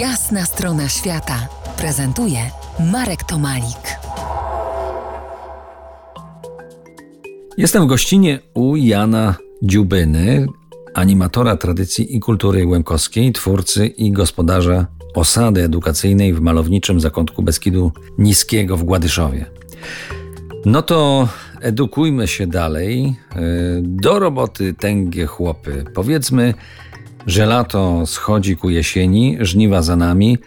Jasna strona świata prezentuje Marek Tomalik. Jestem w gościnie u Jana Dziubyny, animatora tradycji i kultury łemkowskiej, twórcy i gospodarza osady edukacyjnej w malowniczym zakątku Beskidu Niskiego w Gładyszowie. No to edukujmy się dalej. E, do roboty tęgie chłopy. Powiedzmy, że lato schodzi ku jesieni, żniwa za nami,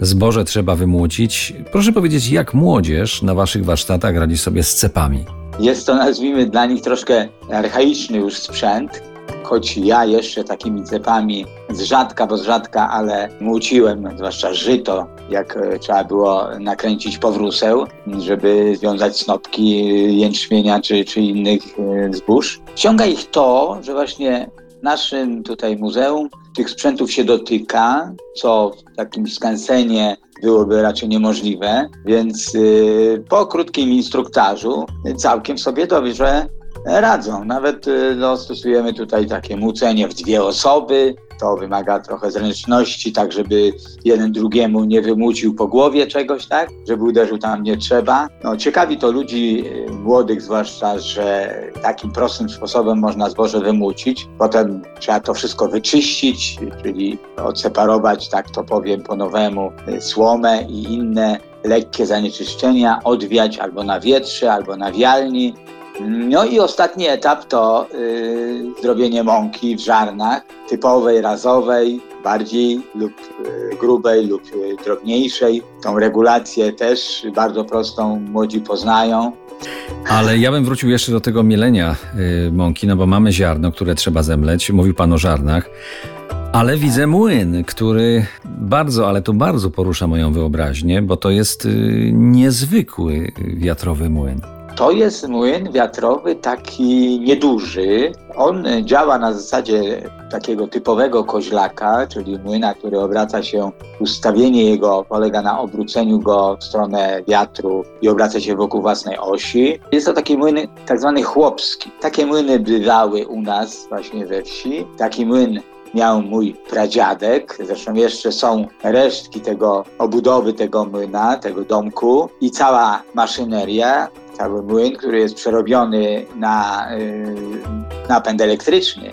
zboże trzeba wymłocić. Proszę powiedzieć, jak młodzież na waszych warsztatach radzi sobie z cepami? Jest to, nazwijmy, dla nich troszkę archaiczny już sprzęt, choć ja jeszcze takimi cepami z rzadka, bo z rzadka, ale młóciłem, zwłaszcza żyto, jak e, trzeba było nakręcić powróseł, żeby związać snopki jęczmienia czy, czy innych e, zbóż. Ściąga ich to, że właśnie naszym tutaj muzeum tych sprzętów się dotyka, co w takim skansenie byłoby raczej niemożliwe, więc yy, po krótkim instruktażu całkiem sobie dobrze radzą. Nawet y, no, stosujemy tutaj takie mucenie w dwie osoby. To wymaga trochę zręczności, tak żeby jeden drugiemu nie wymucił po głowie czegoś, tak? Żeby uderzył tam nie trzeba. No, ciekawi to ludzi y, młodych zwłaszcza, że takim prostym sposobem można zboże wymucić. Potem trzeba to wszystko wyczyścić, czyli odseparować, tak to powiem po nowemu, y, słomę i inne lekkie zanieczyszczenia, odwiać albo na wietrze, albo na wialni, no i ostatni etap to y, zrobienie mąki w żarnach typowej, razowej, bardziej lub y, grubej lub y, drobniejszej. Tą regulację też bardzo prostą młodzi poznają. Ale ja bym wrócił jeszcze do tego mielenia y, mąki, no bo mamy ziarno, które trzeba zemleć. Mówił pan o żarnach. Ale widzę młyn, który bardzo, ale to bardzo porusza moją wyobraźnię, bo to jest y, niezwykły wiatrowy młyn. To jest młyn wiatrowy taki nieduży. On działa na zasadzie takiego typowego koźlaka, czyli młyna, który obraca się, ustawienie jego polega na obróceniu go w stronę wiatru i obraca się wokół własnej osi. Jest to taki młyn tak zwany chłopski. Takie młyny bywały u nas właśnie we wsi. Taki młyn miał mój pradziadek. Zresztą jeszcze są resztki tego obudowy tego młyna, tego domku i cała maszyneria cały młyn, który jest przerobiony na yy, napęd elektryczny.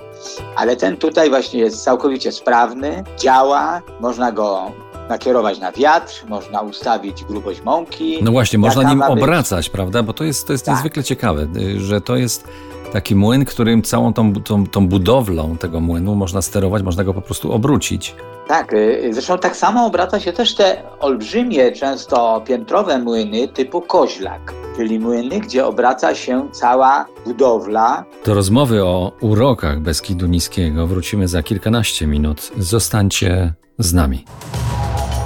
Ale ten tutaj właśnie jest całkowicie sprawny, działa, można go nakierować na wiatr, można ustawić grubość mąki. No właśnie, można nim obracać, prawda? Bo to jest, to jest tak. niezwykle ciekawe, y, że to jest taki młyn, którym całą tą, tą, tą budowlą tego młynu można sterować, można go po prostu obrócić. Tak, y, zresztą tak samo obraca się też te olbrzymie, często piętrowe młyny typu koźlak, czyli młyny, gdzie obraca się cała budowla. Do rozmowy o urokach Beskidu Niskiego wrócimy za kilkanaście minut. Zostańcie z nami.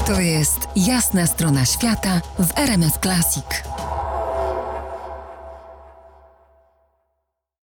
To jest jasna strona świata w RMS Classic.